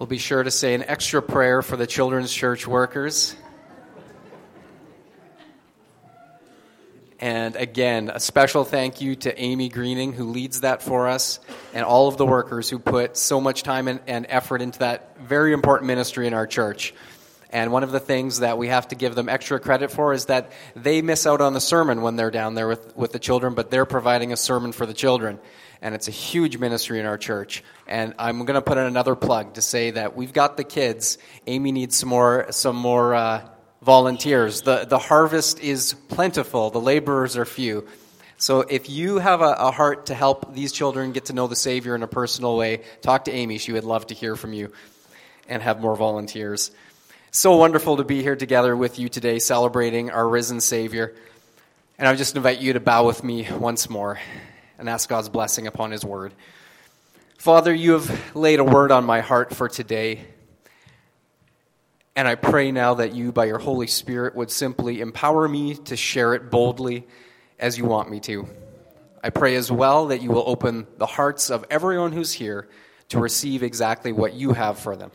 We'll be sure to say an extra prayer for the children's church workers. And again, a special thank you to Amy Greening, who leads that for us, and all of the workers who put so much time and, effort into that very important ministry in our church. And one of the things that we have to give them extra credit for is that they miss out on the sermon when they're down there with, with the children, but they're providing a sermon for the children. And it's a huge ministry in our church. And I'm going to put in another plug to say that we've got the kids. Amy needs some more, some more uh, volunteers. The, the harvest is plentiful, the laborers are few. So if you have a, a, heart to help these children get to know the Savior in a personal way, talk to Amy. She would love to hear from you and have more volunteers. So wonderful to be here together with you today, celebrating our risen Savior. And I just invite you to bow with me once more and ask God's blessing upon His word. Father, you have laid a word on my heart for today. And I pray now that you, by your Holy Spirit, would simply empower me to share it boldly as you want me to. I pray as well that you will open the hearts of everyone who's here to receive exactly what you have for them.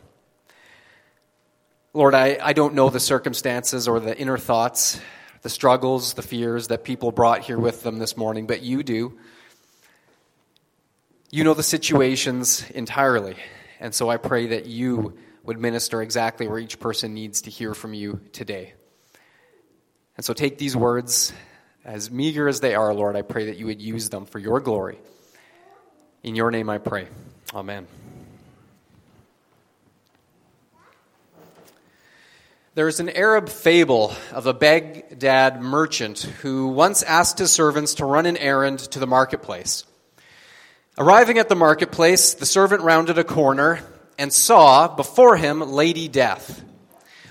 Lord, I, I don't know the circumstances or the inner thoughts, the struggles, the fears that people brought here with them this morning, but you do. You know the situations entirely. And so I pray that you would minister exactly where each person needs to hear from you today. And so take these words, as meager as they are, Lord, I pray that you would use them for your glory. In your name I pray. Amen. There's an Arab fable of a Baghdad merchant who once asked his servants to run an errand to the marketplace. Arriving at the marketplace, the servant rounded a corner and saw before him Lady Death.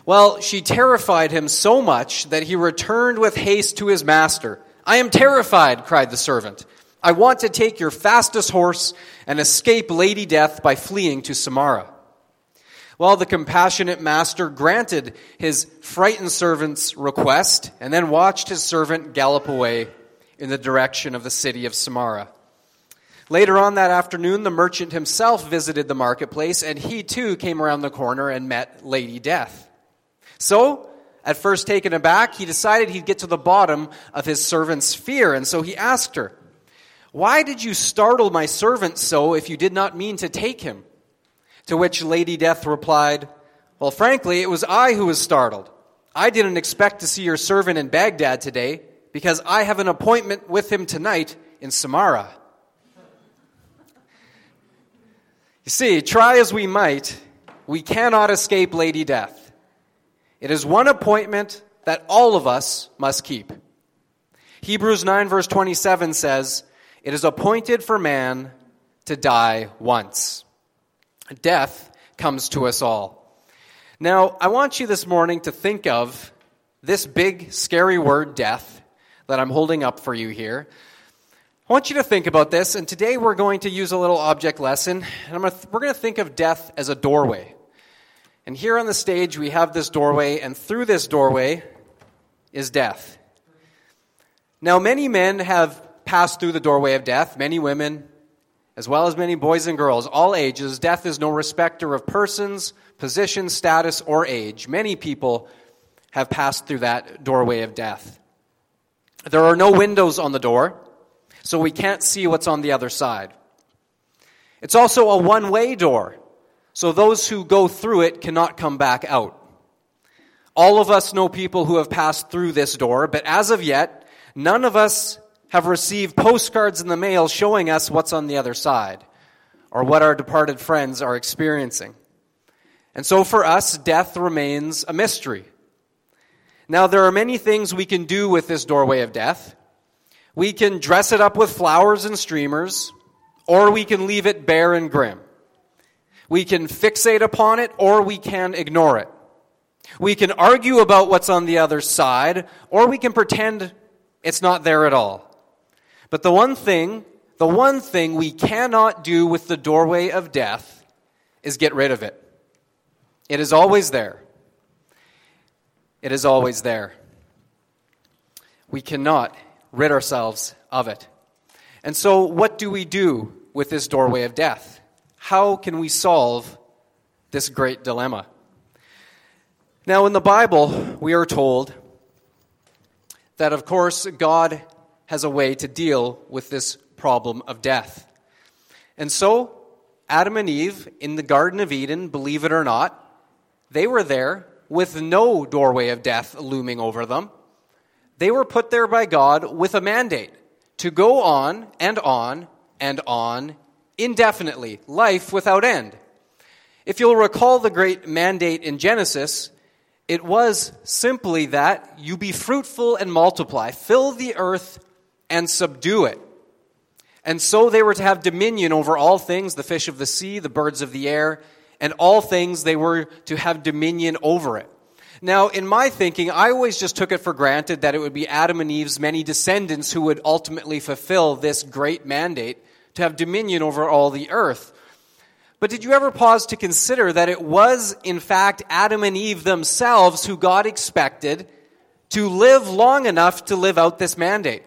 Well, she terrified him so much that he returned with haste to his master. I am terrified, cried the servant. I want to take your fastest horse and escape Lady Death by fleeing to Samarra. Well, the compassionate master granted his frightened servant's request and then watched his servant gallop away in the direction of the city of Samarra. Later on that afternoon, the merchant himself visited the marketplace, and he too came around the corner and met Lady Death. So, at first taken aback, he decided he'd get to the bottom of his servant's fear, and so he asked her, Why did you startle my servant so if you did not mean to take him? To which Lady Death replied, Well, frankly, it was I who was startled. I didn't expect to see your servant in Baghdad today because I have an appointment with him tonight in Samarra. You see, try as we might, we cannot escape Lady Death. It is one appointment that all of us must keep. Hebrews 9, verse 27 says, It is appointed for man to die once. Death comes to us all. Now, I want you this morning to think of this big, scary word, death, that I'm holding up for you here. I want you to think about this, and today we're going to use a little object lesson, and th- we're going to think of death as a doorway. And here on the stage, we have this doorway, and through this doorway is death. Now, many men have passed through the doorway of death, many women, as well as many boys and girls, all ages. Death is no respecter of persons, position, status, or age. Many people have passed through that doorway of death. There are no windows on the door so we can't see what's on the other side. It's also a one way door, so those who go through it cannot come back out. All of us know people who have passed through this door, but as of yet, none of us have received postcards in the mail showing us what's on the other side or what our departed friends are experiencing. And so for us, death remains a mystery. Now, there are many things we can do with this doorway of death. We can dress it up with flowers and streamers, or we can leave it bare and grim. We can fixate upon it, or we can ignore it. We can argue about what's on the other side, or we can pretend it's not there at all. But the one thing, the one thing we cannot do with the doorway of death is get rid of it. It is always there. It is always there. We cannot rid ourselves of it. And so, what do we do with this doorway of death? How can we solve this great dilemma. Now, in the Bible, we are told that, of course, God has a way to deal with this problem of death. And so, Adam and Eve in the Garden of Eden, believe it or not, they were there with no doorway of death looming over them. They were put there by God with a mandate to go on and on and on indefinitely, life without end. If you'll recall the great mandate in Genesis, it was simply that you be fruitful and multiply, fill the earth and subdue it. And so they were to have dominion over all things, the fish of the sea, the birds of the air, and all things they were to have dominion over it. Now, in my thinking, I always just took it for granted that it would be Adam and Eve's many descendants who would ultimately fulfill this great mandate to have dominion over all the earth. But did you ever pause to consider that it was, in fact, Adam and Eve themselves who God expected to live long enough to live out this mandate?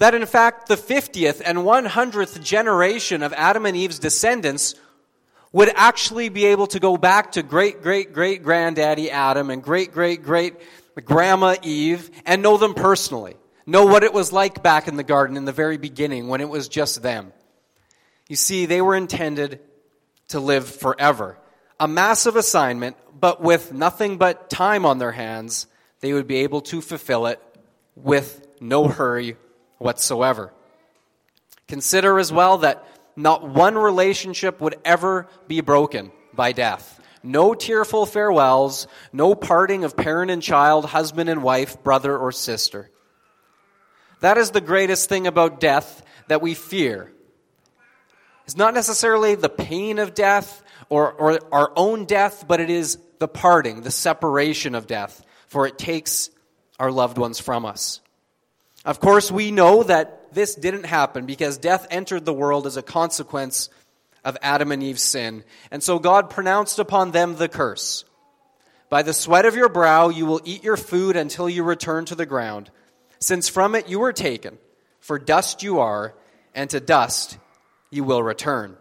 That, in fact, the 50th and 100th generation of Adam and Eve's descendants would actually be able to go back to great, great, great granddaddy Adam and great, great, great grandma Eve and know them personally. Know what it was like back in the garden in the very beginning when it was just them. You see, they were intended to live forever. A massive assignment, but with nothing but time on their hands, they would be able to fulfill it with no hurry whatsoever. Consider as well that not one relationship would ever be broken by death. No tearful farewells, no parting of parent and child, husband and wife, brother or sister. That is the greatest thing about death that we fear. It's not necessarily the pain of death or, or our own death, but it is the parting, the separation of death, for it takes our loved ones from us. Of course, we know that this didn't happen because death entered the world as a consequence of Adam and Eve's sin. And so God pronounced upon them the curse. By the sweat of your brow you will eat your food until you return to the ground, since from it you were taken. For dust you are, and to dust you will return.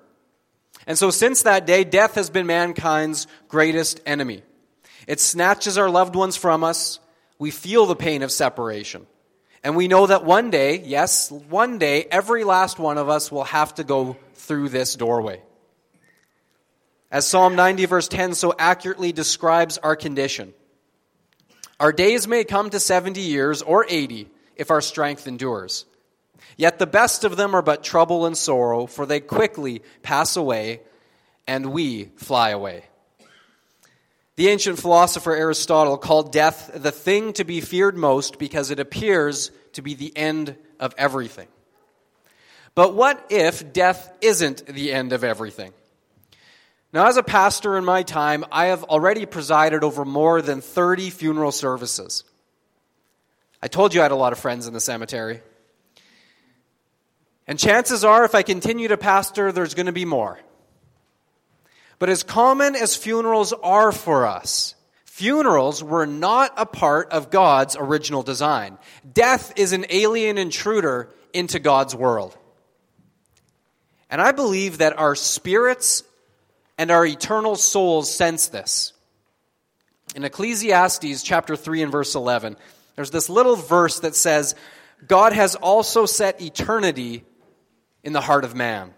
And so since that day, death has been mankind's greatest enemy. It snatches our loved ones from us. We feel the pain of separation. And we know that one day, yes, one day, every last one of us will have to go through this doorway. As Psalm 90, verse 10 so accurately describes our condition. Our days may come to 70 years or 80 if our strength endures. Yet the best of them are but trouble and sorrow, for they quickly pass away, and we fly away. The ancient philosopher Aristotle called death the thing to be feared most because it appears to be the end of everything. But what if death isn't the end of everything? Now, as a pastor in my time, I have already presided over more than 30 funeral services. I told you I had a lot of friends in the cemetery. And chances are, if I continue to pastor, there's going to be more. But as common as funerals are for us, funerals were not a part of God's original design. Death is an alien intruder into God's world. And I believe that our spirits and our eternal souls sense this. In Ecclesiastes chapter 3 and verse 11, there's this little verse that says, God has also set eternity in the heart of man.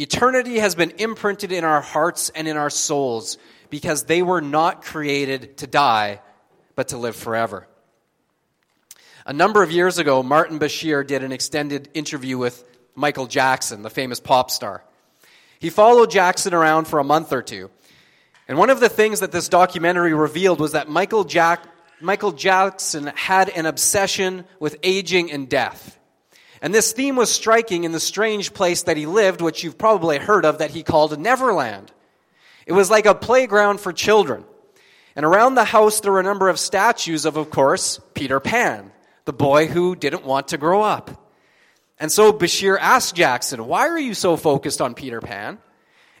Eternity has been imprinted in our hearts and in our souls because they were not created to die, but to live forever. A number of years ago, Martin Bashir did an extended interview with Michael Jackson, the famous pop star. He followed Jackson around for a month or two. And one of the things that this documentary revealed was that Michael, Jack- Michael Jackson had an obsession with aging and death. And this theme was striking in the strange place that he lived, which you've probably heard of, that he called Neverland. It was like a playground for children. And around the house, there were a number of statues of, of course, Peter Pan, the boy who didn't want to grow up. And so Bashir asked Jackson, Why are you so focused on Peter Pan?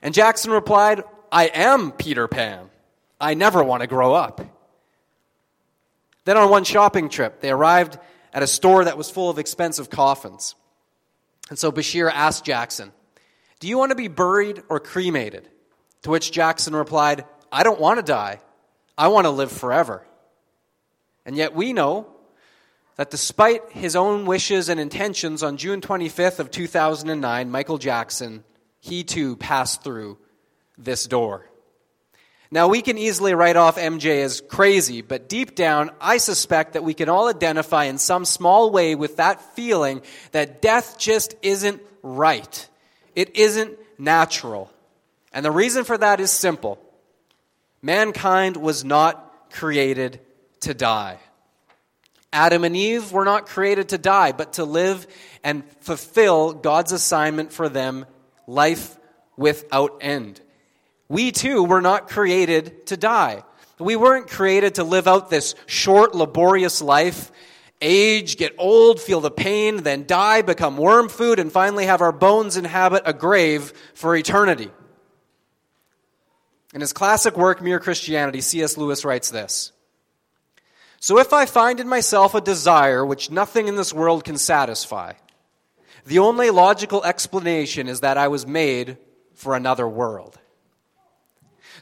And Jackson replied, I am Peter Pan. I never want to grow up. Then on one shopping trip, they arrived at a store that was full of expensive coffins. And so Bashir asked Jackson, Do you want to be buried or cremated? To which Jackson replied, I don't want to die. I want to live forever. And yet we know that despite his own wishes and intentions on June 25th of 2009, Michael Jackson, he too passed through this door. Now, we can easily write off MJ as crazy, but deep down, I suspect that we can all identify in some small way with that feeling that death just isn't right. It isn't natural. And the reason for that is simple mankind was not created to die. Adam and Eve were not created to die, but to live and fulfill God's assignment for them life without end. We too were not created to die. We weren't created to live out this short, laborious life, age, get old, feel the pain, then die, become worm food, and finally have our bones inhabit a grave for eternity. In his classic work, Mere Christianity, C.S. Lewis writes this So if I find in myself a desire which nothing in this world can satisfy, the only logical explanation is that I was made for another world.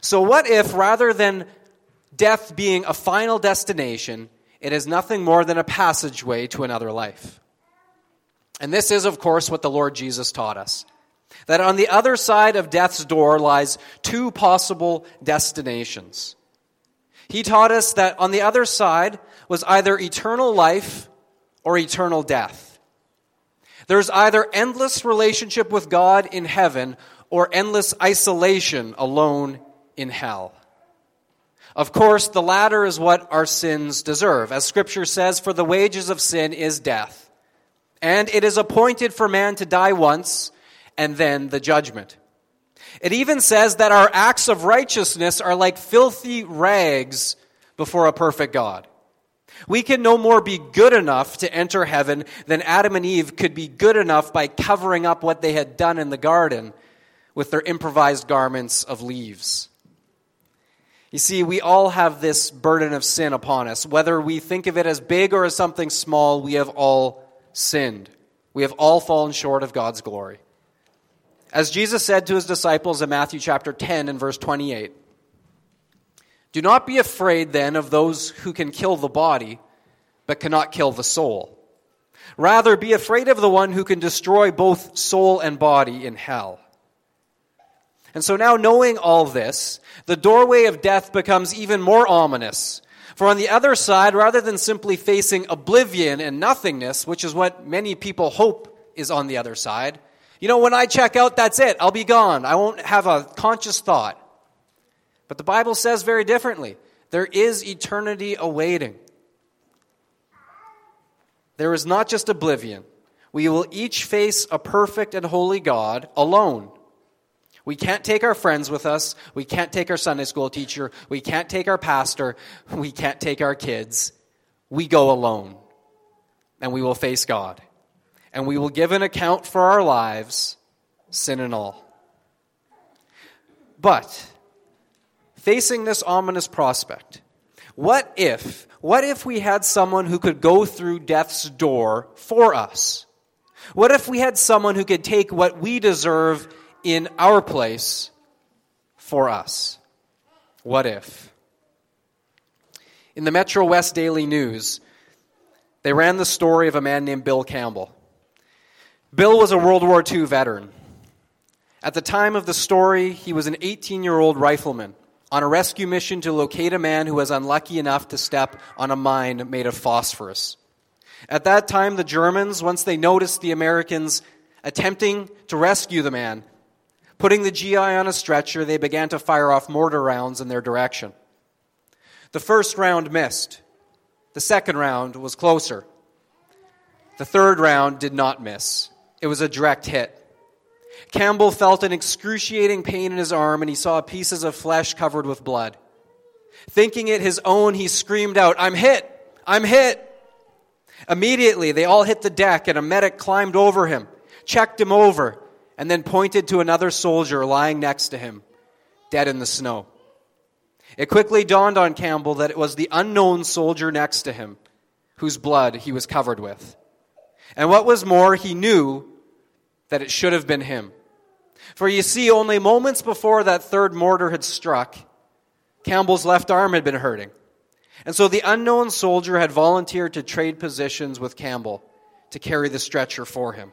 So, what if rather than death being a final destination, it is nothing more than a passageway to another life? And this is, of course, what the Lord Jesus taught us. That on the other side of death's door lies two possible destinations. He taught us that on the other side was either eternal life or eternal death. There's either endless relationship with God in heaven or endless isolation alone in hell. Of course, the latter is what our sins deserve. As Scripture says, for the wages of sin is death. And it is appointed for man to die once, and then the judgment. It even says that our acts of righteousness are like filthy rags before a perfect God. We can no more be good enough to enter heaven than Adam and Eve could be good enough by covering up what they had done in the garden with their improvised garments of leaves. You see, we all have this burden of sin upon us. Whether we think of it as big or as something small, we have all sinned. We have all fallen short of God's glory. As Jesus said to his disciples in Matthew chapter 10 and verse 28, Do not be afraid then of those who can kill the body, but cannot kill the soul. Rather, be afraid of the one who can destroy both soul and body in hell. And so now, knowing all this, the doorway of death becomes even more ominous. For on the other side, rather than simply facing oblivion and nothingness, which is what many people hope is on the other side, you know, when I check out, that's it. I'll be gone. I won't have a conscious thought. But the Bible says very differently there is eternity awaiting. There is not just oblivion. We will each face a perfect and holy God alone. We can't take our friends with us. We can't take our Sunday school teacher. We can't take our pastor. We can't take our kids. We go alone. And we will face God. And we will give an account for our lives, sin and all. But, facing this ominous prospect, what if, what if we had someone who could go through death's door for us? What if we had someone who could take what we deserve in our place for us. What if? In the Metro West Daily News, they ran the story of a man named Bill Campbell. Bill was a World War II veteran. At the time of the story, he was an 18 year old rifleman on a rescue mission to locate a man who was unlucky enough to step on a mine made of phosphorus. At that time, the Germans, once they noticed the Americans attempting to rescue the man, Putting the GI on a stretcher, they began to fire off mortar rounds in their direction. The first round missed. The second round was closer. The third round did not miss. It was a direct hit. Campbell felt an excruciating pain in his arm and he saw pieces of flesh covered with blood. Thinking it his own, he screamed out, I'm hit! I'm hit! Immediately, they all hit the deck and a medic climbed over him, checked him over, and then pointed to another soldier lying next to him, dead in the snow. It quickly dawned on Campbell that it was the unknown soldier next to him, whose blood he was covered with. And what was more, he knew that it should have been him. For you see, only moments before that third mortar had struck, Campbell's left arm had been hurting. And so the unknown soldier had volunteered to trade positions with Campbell to carry the stretcher for him.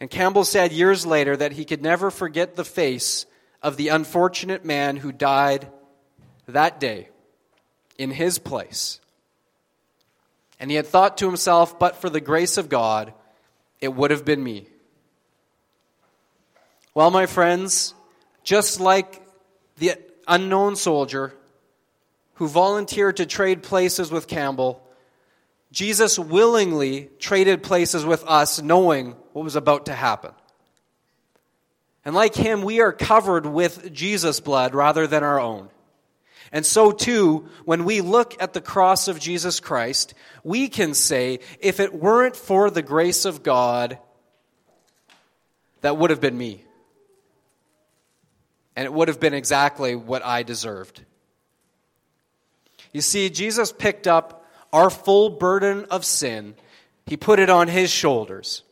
And Campbell said years later that he could never forget the face of the unfortunate man who died that day in his place. And he had thought to himself, but for the grace of God, it would have been me. Well, my friends, just like the unknown soldier who volunteered to trade places with Campbell, Jesus willingly traded places with us, knowing what was about to happen. And like him, we are covered with Jesus' blood rather than our own. And so, too, when we look at the cross of Jesus Christ, we can say, if it weren't for the grace of God, that would have been me. And it would have been exactly what I deserved. You see, Jesus picked up our full burden of sin, He put it on His shoulders.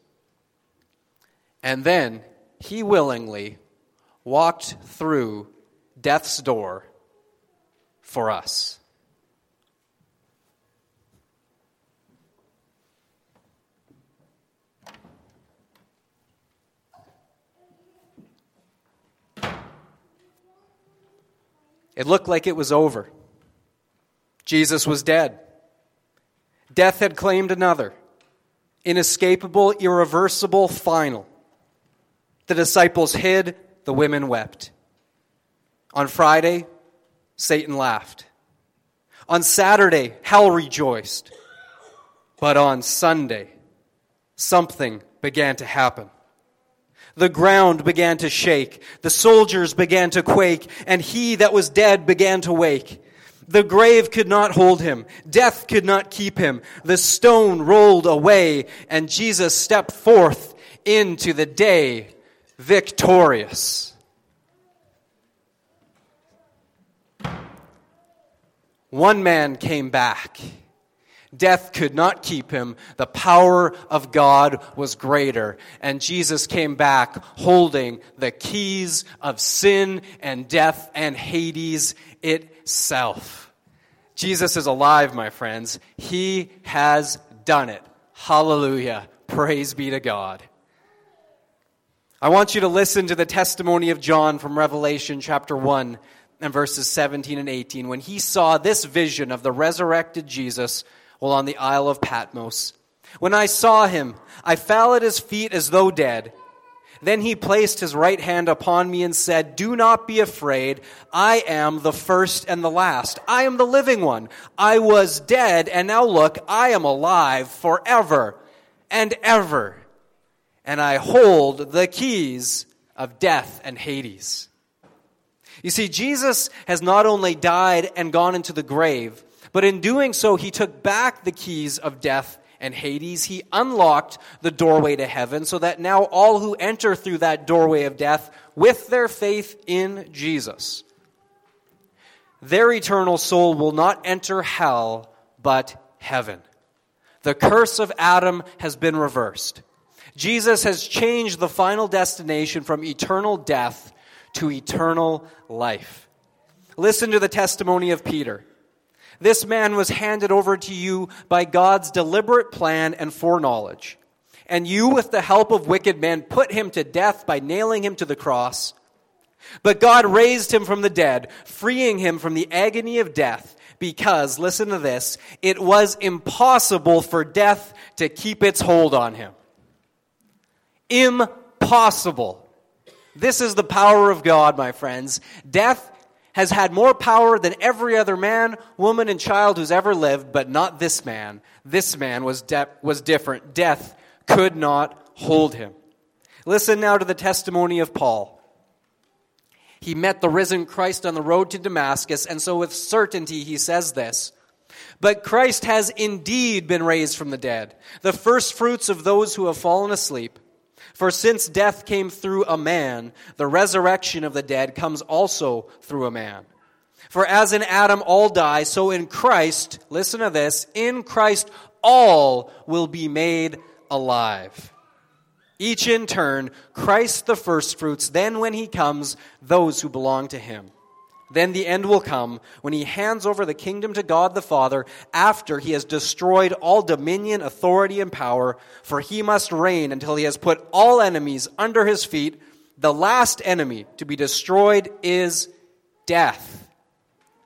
And then He willingly walked through death's door for us. It looked like it was over. Jesus was dead. Death had claimed another inescapable, irreversible, final. The disciples hid, the women wept. On Friday, Satan laughed. On Saturday, hell rejoiced. But on Sunday, something began to happen. The ground began to shake, the soldiers began to quake, and he that was dead began to wake. The grave could not hold him. Death could not keep him. The stone rolled away, and Jesus stepped forth into the day victorious. One man came back. Death could not keep him. The power of God was greater. And Jesus came back holding the keys of sin and death and Hades itself. Jesus is alive, my friends. He has done it. Hallelujah. Praise be to God. I want you to listen to the testimony of John from Revelation chapter 1 and verses 17 and 18 when he saw this vision of the resurrected Jesus while on the Isle of Patmos. When I saw him, I fell at his feet as though dead. Then he placed his right hand upon me and said, Do not be afraid. I am the first and the last. I am the living one. I was dead, and now look, I am alive forever and ever. And I hold the keys of death and Hades. You see, Jesus has not only died and gone into the grave, but in doing so, he took back the keys of death and Hades. He unlocked the doorway to heaven so that now all who enter through that doorway of death with their faith in Jesus, their eternal soul will not enter hell, but heaven. The curse of Adam has been reversed. Jesus has changed the final destination from eternal death to eternal life. Listen to the testimony of Peter. This man was handed over to you by God's deliberate plan and foreknowledge. And you, with the help of wicked men, put him to death by nailing him to the cross. But God raised him from the dead, freeing him from the agony of death, because, listen to this, it was impossible for death to keep its hold on him. Impossible. This is the power of God, my friends. Death has had more power than every other man, woman, and child who's ever lived, but not this man. This man was, de- was different. Death could not hold him. Listen now to the testimony of Paul. He met the risen Christ on the road to Damascus, and so with certainty he says this. But Christ has indeed been raised from the dead, the first fruits of those who have fallen asleep. For since death came through a man, the resurrection of the dead comes also through a man. For as in Adam all die, so in Christ, listen to this, in Christ all will be made alive. Each in turn, Christ the firstfruits, then when he comes, those who belong to him. Then the end will come when he hands over the kingdom to God the Father after he has destroyed all dominion, authority, and power, for he must reign until he has put all enemies under his feet. The last enemy to be destroyed is death,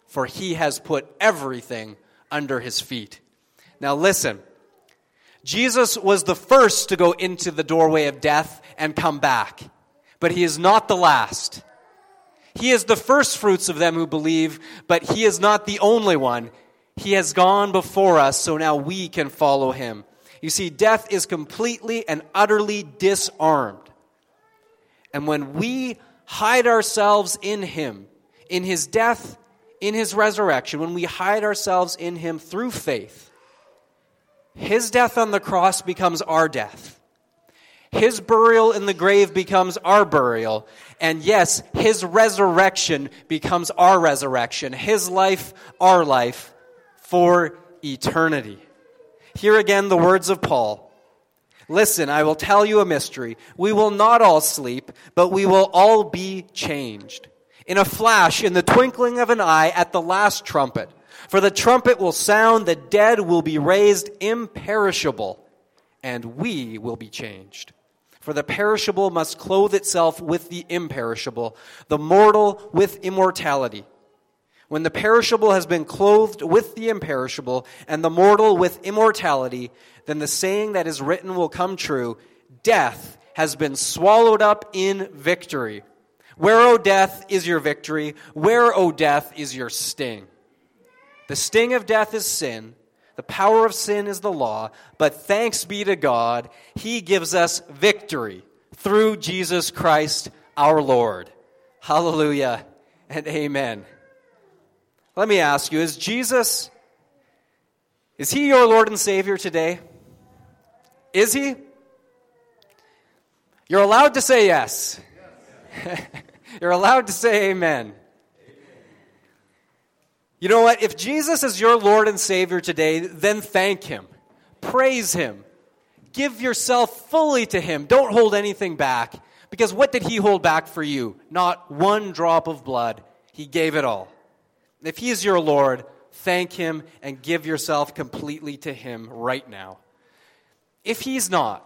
for he has put everything under his feet. Now listen. Jesus was the first to go into the doorway of death and come back, but he is not the last. He is the first fruits of them who believe, but he is not the only one. He has gone before us, so now we can follow him. You see, death is completely and utterly disarmed. And when we hide ourselves in him, in his death, in his resurrection, when we hide ourselves in him through faith, his death on the cross becomes our death. His burial in the grave becomes our burial. And yes, his resurrection becomes our resurrection. His life, our life, for eternity. Here again, the words of Paul. Listen, I will tell you a mystery. We will not all sleep, but we will all be changed. In a flash, in the twinkling of an eye, at the last trumpet. For the trumpet will sound, the dead will be raised imperishable, and we will be changed. For the perishable must clothe itself with the imperishable, the mortal with immortality. When the perishable has been clothed with the imperishable, and the mortal with immortality, then the saying that is written will come true Death has been swallowed up in victory. Where, O death, is your victory? Where, O death, is your sting? The sting of death is sin the power of sin is the law, but thanks be to God, He gives us victory through Jesus Christ our Lord. Hallelujah and amen. Let me ask you, is Jesus, is He your Lord and Savior today? Is He? You're allowed to say yes. You're allowed to say amen. You know what? If Jesus is your Lord and Savior today, then thank Him. Praise Him. Give yourself fully to Him. Don't hold anything back. Because what did He hold back for you? Not one drop of blood. He gave it all. If He is your Lord, thank Him and give yourself completely to Him right now. If He's not,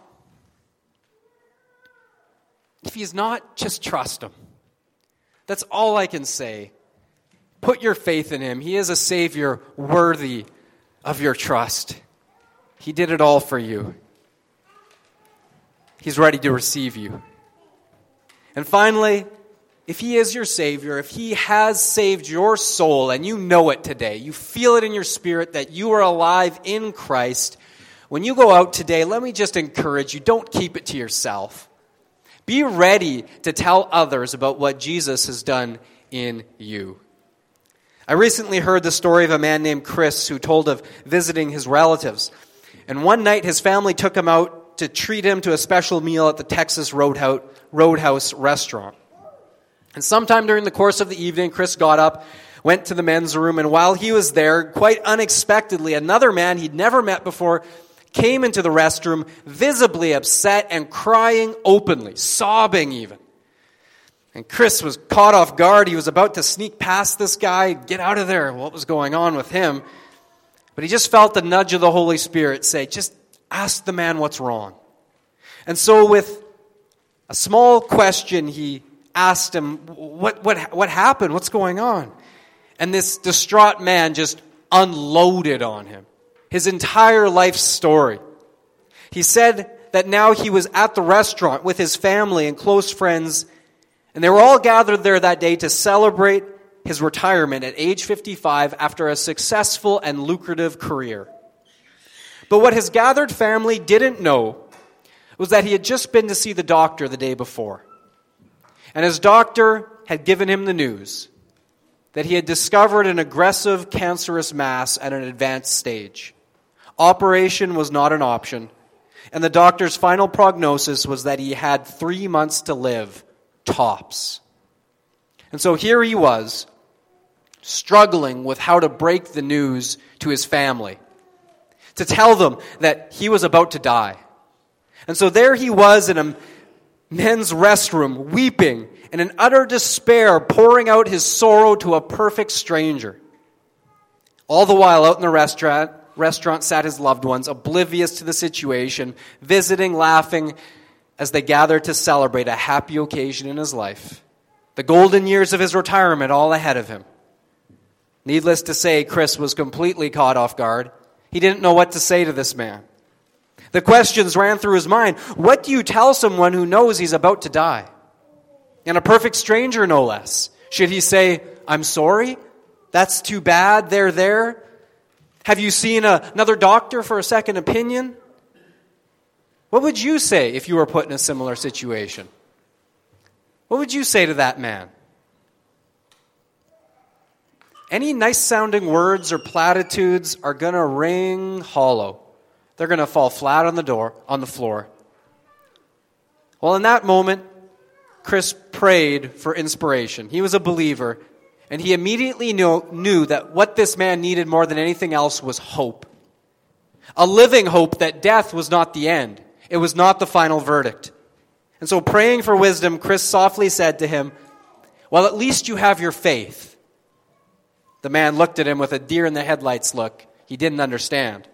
if He's not, just trust Him. That's all I can say. Put your faith in him. He is a Savior worthy of your trust. He did it all for you. He's ready to receive you. And finally, if He is your Savior, if He has saved your soul and you know it today, you feel it in your spirit that you are alive in Christ, when you go out today, let me just encourage you don't keep it to yourself. Be ready to tell others about what Jesus has done in you. I recently heard the story of a man named Chris who told of visiting his relatives. And one night his family took him out to treat him to a special meal at the Texas Roadhouse, restaurant. And sometime during the course of the evening, Chris got up, went to the men's room, and while he was there, quite unexpectedly, another man he'd never met before came into the restroom, visibly upset and crying openly, sobbing even. And Chris was caught off guard. He was about to sneak past this guy, get out of there. What was going on with him? But he just felt the nudge of the Holy Spirit say, just ask the man what's wrong. And so, with a small question, he asked him, What, what, what happened? What's going on? And this distraught man just unloaded on him his entire life story. He said that now he was at the restaurant with his family and close friends and they were all gathered there that day to celebrate his retirement at age 55 after a successful and lucrative career. But what his gathered family didn't know was that he had just been to see the doctor the day before. And his doctor had given him the news that he had discovered an aggressive cancerous mass at an advanced stage. Operation was not an option, and the doctor's final prognosis was that he had three months to live tops. And so here he was, struggling with how to break the news to his family, to tell them that he was about to die, And so there he was in a men's restroom, weeping and in utter despair, pouring out his sorrow to a perfect stranger. All the while, out in the restaurant, restaurant sat his loved ones, oblivious to the situation, visiting, laughing, as they gathered to celebrate a happy occasion in his life. The golden years of his retirement all ahead of him. Needless to say, Chris was completely caught off guard. He didn't know what to say to this man. The questions ran through his mind. What do you tell someone who knows he's about to die? And a perfect stranger, no less. Should he say, I'm sorry? That's too bad. They're there. Have you seen a, another doctor for a second opinion? What would you say if you were put in a similar situation? What would you say to that man? Any nice sounding words or platitudes are going to ring hollow. They're going to fall flat on the door, on the floor. Well, in that moment, Chris prayed for inspiration. He was a believer, and he immediately knew, knew that what this man needed more than anything else was hope. A living hope that death was not the end, it was not the final verdict. And so, praying for wisdom, Chris softly said to him, Well, at least you have your faith. The man looked at him with a deer in the headlights look. He didn't understand.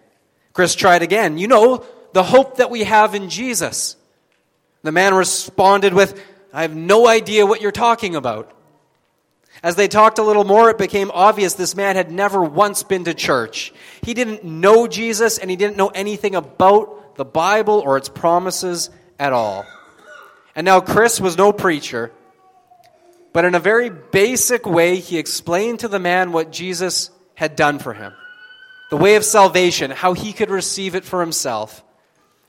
Chris tried again. You know, the hope that we have in Jesus. The man responded with, I have no idea what you're talking about. As they talked a little more, it became obvious this man had never once been to church. He didn't know Jesus and he didn't know anything about the Bible or its promises at all. And now Chris was no preacher, but in a very basic way, he explained to the man what Jesus had done for him the way of salvation, how he could receive it for himself.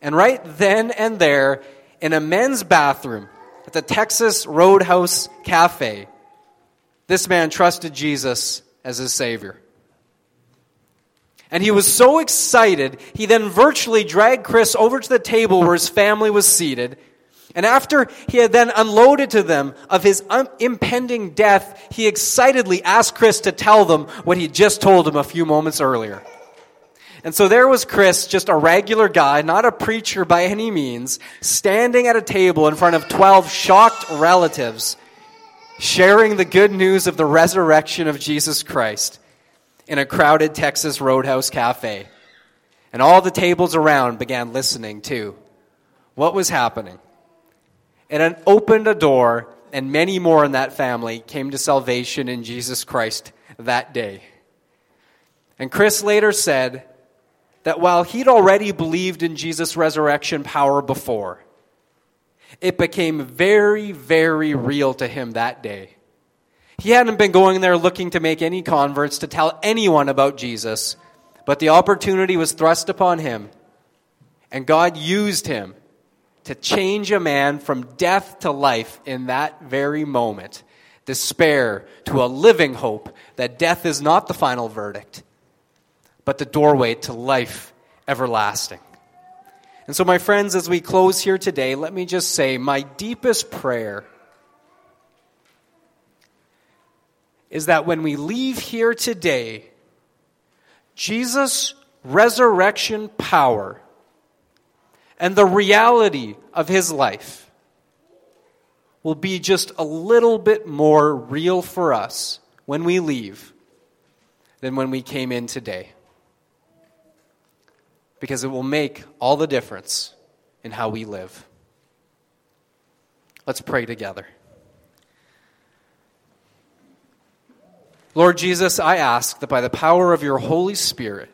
And right then and there, in a men's bathroom at the Texas Roadhouse Cafe, this man trusted Jesus as his Savior. And he was so excited, he then virtually dragged Chris over to the table where his family was seated. And after he had then unloaded to them of his un- impending death, he excitedly asked Chris to tell them what he just told him a few moments earlier. And so there was Chris, just a regular guy, not a preacher by any means, standing at a table in front of 12 shocked relatives, sharing the good news of the resurrection of Jesus Christ in a crowded Texas Roadhouse cafe. And all the tables around began listening too. What was happening? And it opened a door, and many more in that family came to salvation in Jesus Christ that day. And Chris later said, that while he'd already believed in Jesus' resurrection power before, it became very, very real to him that day. He hadn't been going there looking to make any converts, to tell anyone about Jesus, but the opportunity was thrust upon him, and God used him to change a man from death to life in that very moment. Despair to a living hope that death is not the final verdict, but the doorway to life everlasting. And so, my friends, as we close here today, let me just say my deepest prayer is that when we leave here today, Jesus' resurrection power and the reality of his life will be just a little bit more real for us when we leave than when we came in today because it will make all the difference in how we live. Let's pray together. Lord Jesus, I ask that by the power of your Holy Spirit,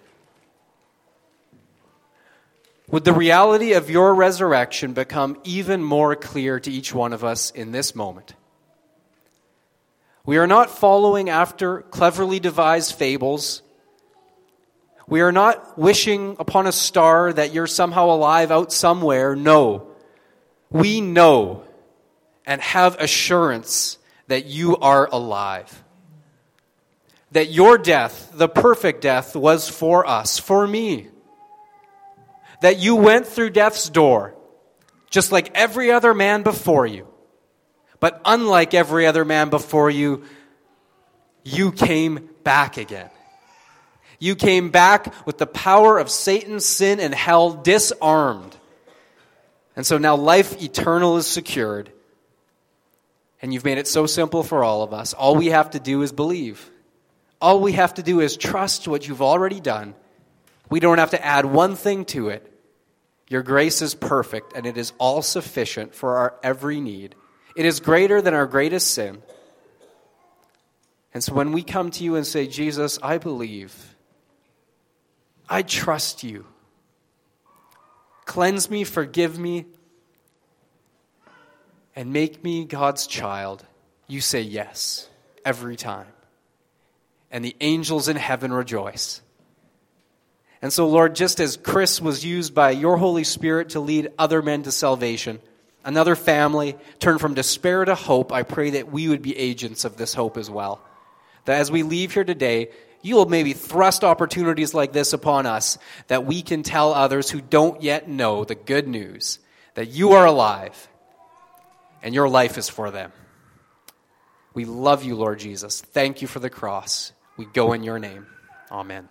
would the reality of your resurrection become even more clear to each one of us in this moment? We are not following after cleverly devised fables we are not wishing upon a star that you're somehow alive out somewhere. No. We know and have assurance that you are alive. That your death, the perfect death, was for us, for me. That you went through death's door, just like every other man before you. But unlike every other man before you, you came back again. You came back with the power of Satan, sin, and hell disarmed. And so now life eternal is secured. And you've made it so simple for all of us. All we have to do is believe. All we have to do is trust what you've already done. We don't have to add one thing to it. Your grace is perfect, and it is all sufficient for our every need. It is greater than our greatest sin. And so when we come to you and say, Jesus, I believe, I trust you, cleanse me, forgive me, and make me God's child, you say yes every time. And the angels in heaven rejoice. And so, Lord, just as Chris was used by your Holy Spirit to lead other men to salvation, another family turn from despair to hope, I pray that we would be agents of this hope as well. That as we leave here today, you will maybe thrust opportunities like this upon us that we can tell others who don't yet know the good news that you are alive and your life is for them. We love you, Lord Jesus. Thank you for the cross. We go in your name. Amen.